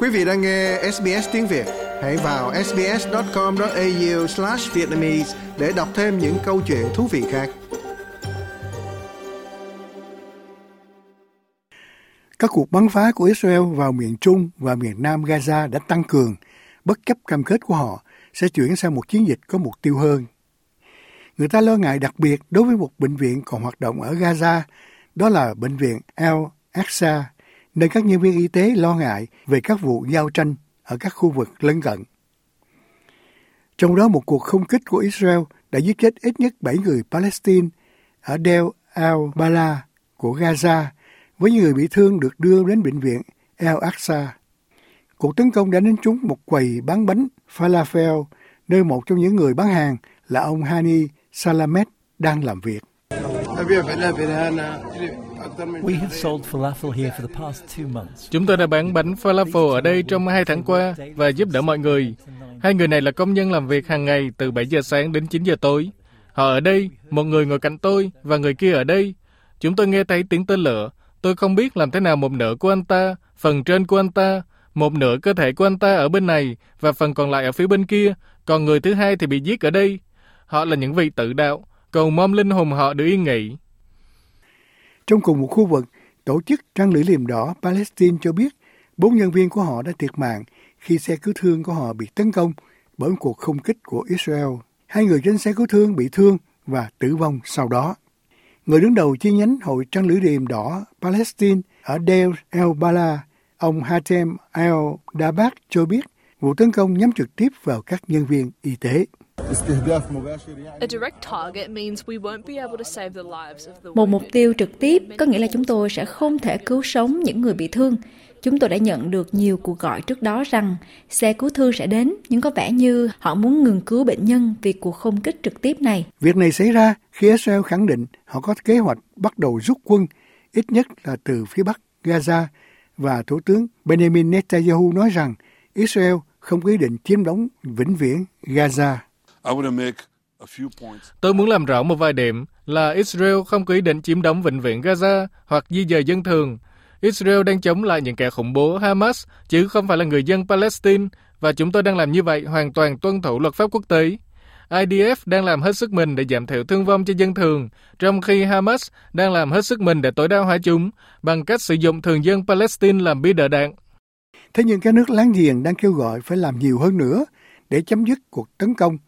Quý vị đang nghe SBS tiếng Việt, hãy vào sbs.com.au/vietnamese để đọc thêm những câu chuyện thú vị khác. Các cuộc bắn phá của Israel vào miền Trung và miền Nam Gaza đã tăng cường, bất chấp cam kết của họ sẽ chuyển sang một chiến dịch có mục tiêu hơn. Người ta lo ngại đặc biệt đối với một bệnh viện còn hoạt động ở Gaza, đó là bệnh viện Al-Aqsa nơi các nhân viên y tế lo ngại về các vụ giao tranh ở các khu vực lân cận. Trong đó một cuộc không kích của Israel đã giết chết ít nhất 7 người Palestine ở Del al-Bala của Gaza, với những người bị thương được đưa đến bệnh viện El Aqsa. Cuộc tấn công đã đến trúng một quầy bán bánh falafel, nơi một trong những người bán hàng là ông Hani Salamet đang làm việc. Chúng tôi đã bán bánh falafel ở đây trong hai tháng qua và giúp đỡ mọi người. Hai người này là công nhân làm việc hàng ngày từ 7 giờ sáng đến 9 giờ tối. Họ ở đây, một người ngồi cạnh tôi và người kia ở đây. Chúng tôi nghe thấy tiếng tên lửa. Tôi không biết làm thế nào một nửa của anh ta, phần trên của anh ta, một nửa cơ thể của anh ta ở bên này và phần còn lại ở phía bên kia, còn người thứ hai thì bị giết ở đây. Họ là những vị tự đạo, cầu mong linh hồn họ được yên nghỉ. Trong cùng một khu vực, tổ chức Trăng lưỡi liềm đỏ Palestine cho biết bốn nhân viên của họ đã thiệt mạng khi xe cứu thương của họ bị tấn công bởi một cuộc không kích của Israel. Hai người trên xe cứu thương bị thương và tử vong sau đó. Người đứng đầu chi nhánh Hội Trăng lưỡi liềm đỏ Palestine ở Deir el-Bala, ông Hatem El Dabak cho biết vụ tấn công nhắm trực tiếp vào các nhân viên y tế. Một mục tiêu trực tiếp có nghĩa là chúng tôi sẽ không thể cứu sống những người bị thương. Chúng tôi đã nhận được nhiều cuộc gọi trước đó rằng xe cứu thương sẽ đến, nhưng có vẻ như họ muốn ngừng cứu bệnh nhân vì cuộc không kích trực tiếp này. Việc này xảy ra khi Israel khẳng định họ có kế hoạch bắt đầu rút quân, ít nhất là từ phía bắc Gaza, và Thủ tướng Benjamin Netanyahu nói rằng Israel không có ý định chiếm đóng vĩnh viễn Gaza. Tôi muốn làm rõ một vài điểm là Israel không có ý định chiếm đóng vĩnh viễn Gaza hoặc di dời dân thường. Israel đang chống lại những kẻ khủng bố Hamas, chứ không phải là người dân Palestine, và chúng tôi đang làm như vậy hoàn toàn tuân thủ luật pháp quốc tế. IDF đang làm hết sức mình để giảm thiểu thương vong cho dân thường, trong khi Hamas đang làm hết sức mình để tối đa hóa chúng bằng cách sử dụng thường dân Palestine làm bi đỡ đạn. Thế nhưng các nước láng giềng đang kêu gọi phải làm nhiều hơn nữa để chấm dứt cuộc tấn công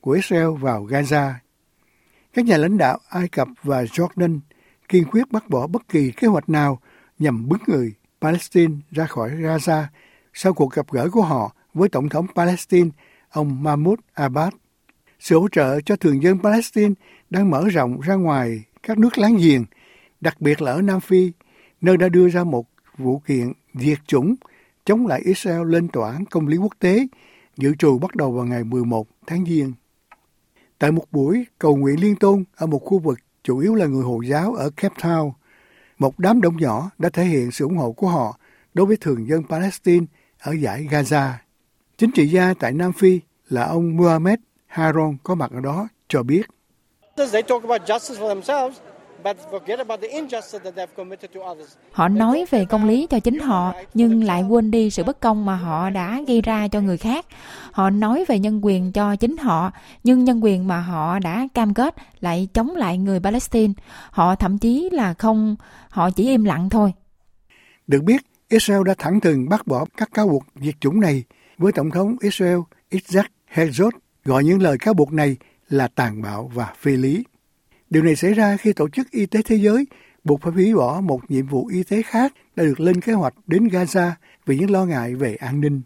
của Israel vào Gaza. Các nhà lãnh đạo Ai Cập và Jordan kiên quyết bác bỏ bất kỳ kế hoạch nào nhằm bức người Palestine ra khỏi Gaza sau cuộc gặp gỡ của họ với Tổng thống Palestine ông Mahmoud Abbas. Sự hỗ trợ cho thường dân Palestine đang mở rộng ra ngoài các nước láng giềng, đặc biệt là ở Nam Phi, nơi đã đưa ra một vụ kiện diệt chủng chống lại Israel lên tòa án công lý quốc tế dự trù bắt đầu vào ngày 11 tháng Giêng. Tại một buổi cầu nguyện liên tôn ở một khu vực chủ yếu là người Hồi giáo ở Cape Town, một đám đông nhỏ đã thể hiện sự ủng hộ của họ đối với thường dân Palestine ở giải Gaza. Chính trị gia tại Nam Phi là ông Mohamed Haron có mặt ở đó cho biết. Họ nói về công lý cho chính họ, nhưng lại quên đi sự bất công mà họ đã gây ra cho người khác. Họ nói về nhân quyền cho chính họ, nhưng nhân quyền mà họ đã cam kết lại chống lại người Palestine. Họ thậm chí là không, họ chỉ im lặng thôi. Được biết, Israel đã thẳng thừng bác bỏ các cáo buộc diệt chủng này với Tổng thống Israel Isaac Herzog gọi những lời cáo buộc này là tàn bạo và phi lý. Điều này xảy ra khi Tổ chức Y tế Thế giới buộc phải hủy bỏ một nhiệm vụ y tế khác đã được lên kế hoạch đến Gaza vì những lo ngại về an ninh.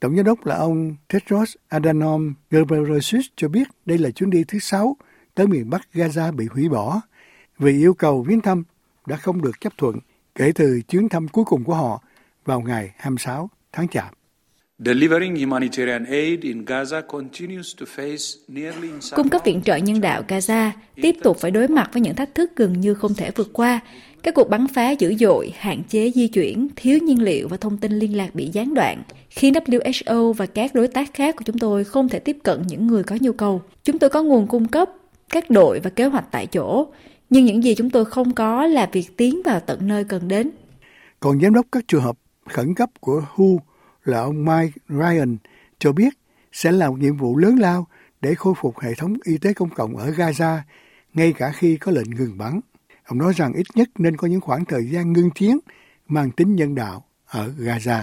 Tổng giám đốc là ông Tedros Adhanom Ghebreyesus cho biết đây là chuyến đi thứ sáu tới miền Bắc Gaza bị hủy bỏ vì yêu cầu viếng thăm đã không được chấp thuận kể từ chuyến thăm cuối cùng của họ vào ngày 26 tháng Chạp. Cung cấp viện trợ nhân đạo Gaza tiếp tục phải đối mặt với những thách thức gần như không thể vượt qua. Các cuộc bắn phá dữ dội, hạn chế di chuyển, thiếu nhiên liệu và thông tin liên lạc bị gián đoạn, khiến WHO và các đối tác khác của chúng tôi không thể tiếp cận những người có nhu cầu. Chúng tôi có nguồn cung cấp, các đội và kế hoạch tại chỗ, nhưng những gì chúng tôi không có là việc tiến vào tận nơi cần đến. Còn giám đốc các trường hợp khẩn cấp của WHO là ông Mike Ryan cho biết sẽ là một nhiệm vụ lớn lao để khôi phục hệ thống y tế công cộng ở Gaza, ngay cả khi có lệnh ngừng bắn. Ông nói rằng ít nhất nên có những khoảng thời gian ngưng chiến, mang tính nhân đạo ở Gaza.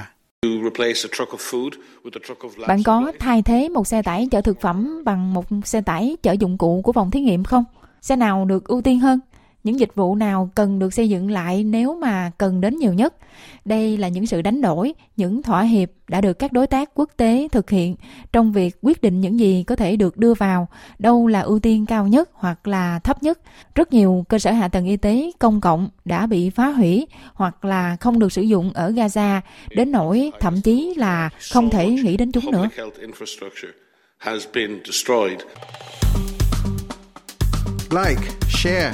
Bạn có thay thế một xe tải chở thực phẩm bằng một xe tải chở dụng cụ của phòng thí nghiệm không? Xe nào được ưu tiên hơn? Những dịch vụ nào cần được xây dựng lại nếu mà cần đến nhiều nhất. Đây là những sự đánh đổi, những thỏa hiệp đã được các đối tác quốc tế thực hiện trong việc quyết định những gì có thể được đưa vào, đâu là ưu tiên cao nhất hoặc là thấp nhất. Rất nhiều cơ sở hạ tầng y tế công cộng đã bị phá hủy hoặc là không được sử dụng ở Gaza, đến nỗi thậm chí là không thể nghĩ đến chúng nữa. Like, share